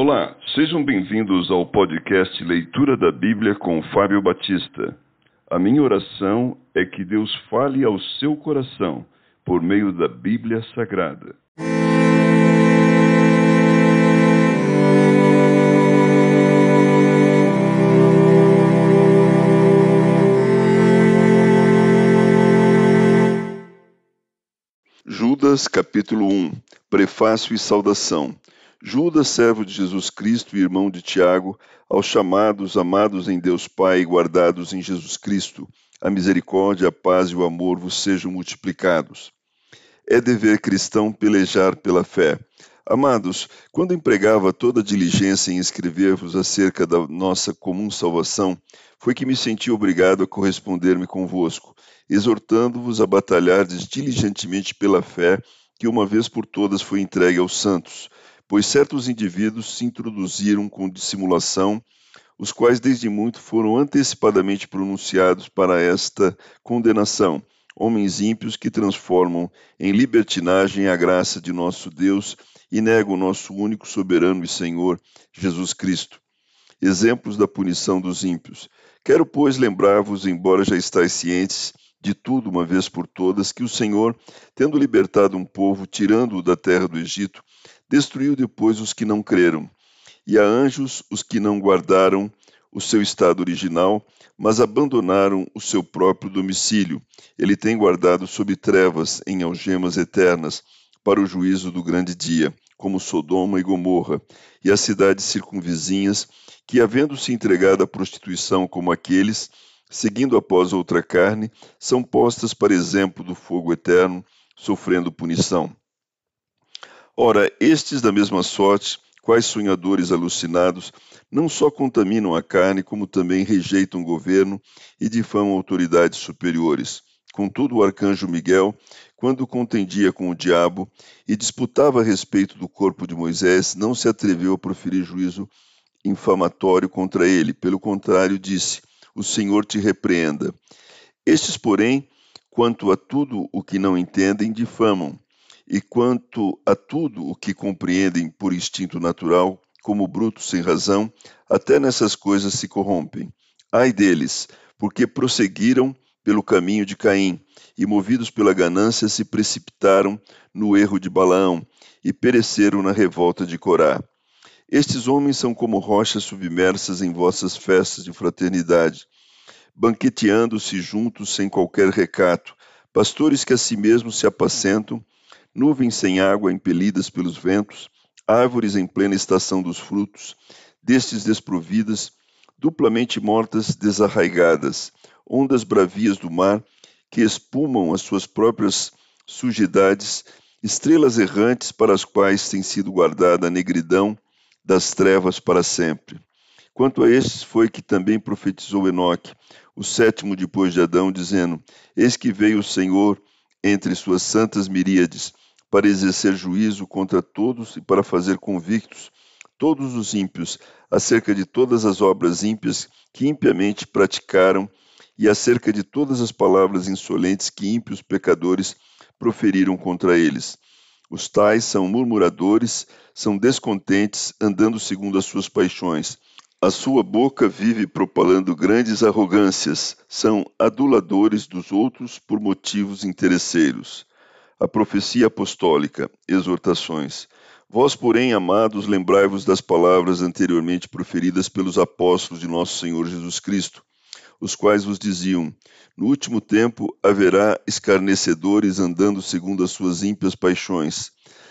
Olá, sejam bem-vindos ao podcast Leitura da Bíblia com Fábio Batista. A minha oração é que Deus fale ao seu coração por meio da Bíblia Sagrada. Judas, capítulo 1 Prefácio e saudação. Judas, servo de Jesus Cristo e irmão de Tiago, aos chamados, amados em Deus Pai e guardados em Jesus Cristo, a misericórdia, a paz e o amor vos sejam multiplicados. É dever cristão pelejar pela fé. Amados, quando empregava toda diligência em escrever-vos acerca da nossa comum salvação, foi que me senti obrigado a corresponder-me convosco, exortando-vos a batalhar diligentemente pela fé que uma vez por todas foi entregue aos santos pois certos indivíduos se introduziram com dissimulação, os quais desde muito foram antecipadamente pronunciados para esta condenação, homens ímpios que transformam em libertinagem a graça de nosso Deus e negam o nosso único soberano e Senhor, Jesus Cristo. Exemplos da punição dos ímpios. Quero, pois, lembrar-vos, embora já estáis cientes de tudo uma vez por todas, que o Senhor, tendo libertado um povo, tirando-o da terra do Egito, destruiu depois os que não creram, e a anjos os que não guardaram o seu estado original, mas abandonaram o seu próprio domicílio. Ele tem guardado sob trevas, em algemas eternas, para o juízo do grande dia, como Sodoma e Gomorra, e as cidades circunvizinhas, que, havendo se entregado à prostituição como aqueles, seguindo após outra carne, são postas para exemplo do fogo eterno, sofrendo punição. Ora, estes da mesma sorte, quais sonhadores alucinados, não só contaminam a carne, como também rejeitam o governo e difamam autoridades superiores. Contudo, o arcanjo Miguel, quando contendia com o diabo e disputava a respeito do corpo de Moisés, não se atreveu a proferir juízo infamatório contra ele. Pelo contrário, disse: O Senhor te repreenda. Estes, porém, quanto a tudo o que não entendem, difamam e quanto a tudo o que compreendem por instinto natural, como brutos sem razão, até nessas coisas se corrompem. Ai deles, porque prosseguiram pelo caminho de Caim, e movidos pela ganância se precipitaram no erro de Balaão, e pereceram na revolta de Corá. Estes homens são como rochas submersas em vossas festas de fraternidade, banqueteando-se juntos sem qualquer recato, pastores que a si mesmos se apacentam nuvens sem água impelidas pelos ventos, árvores em plena estação dos frutos, destes desprovidas, duplamente mortas, desarraigadas, ondas bravias do mar que espumam as suas próprias sujidades, estrelas errantes para as quais tem sido guardada a negridão das trevas para sempre. Quanto a estes foi que também profetizou Enoque, o sétimo depois de Adão, dizendo: Eis que veio o Senhor entre suas santas miríades, para exercer juízo contra todos e para fazer convictos todos os ímpios acerca de todas as obras ímpias que impiamente praticaram e acerca de todas as palavras insolentes que ímpios pecadores proferiram contra eles. Os tais são murmuradores, são descontentes, andando segundo as suas paixões. A sua boca vive propalando grandes arrogâncias, são aduladores dos outros por motivos interesseiros a profecia apostólica, exortações. Vós, porém, amados, lembrai-vos das palavras anteriormente proferidas pelos apóstolos de nosso Senhor Jesus Cristo, os quais vos diziam: No último tempo haverá escarnecedores andando segundo as suas ímpias paixões.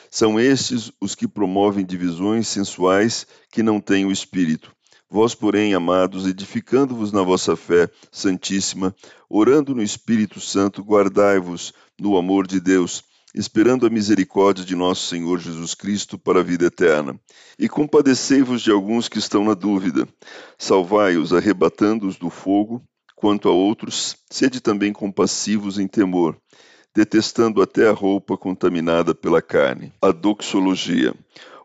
São estes os que promovem divisões sensuais que não têm o espírito. Vós, porém, amados, edificando-vos na vossa fé santíssima, orando no Espírito Santo, guardai-vos no amor de Deus, esperando a misericórdia de nosso Senhor Jesus Cristo para a vida eterna. E compadecei-vos de alguns que estão na dúvida. Salvai-os, arrebatando-os do fogo. Quanto a outros, sede também compassivos em temor, detestando até a roupa contaminada pela carne. A doxologia.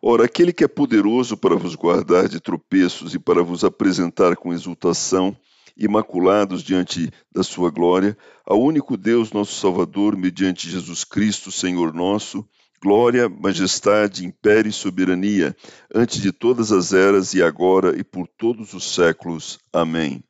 Ora, aquele que é poderoso para vos guardar de tropeços e para vos apresentar com exultação, imaculados diante da sua glória, ao único Deus, nosso Salvador, mediante Jesus Cristo, Senhor nosso, glória, majestade, império e soberania, antes de todas as eras e agora e por todos os séculos. Amém.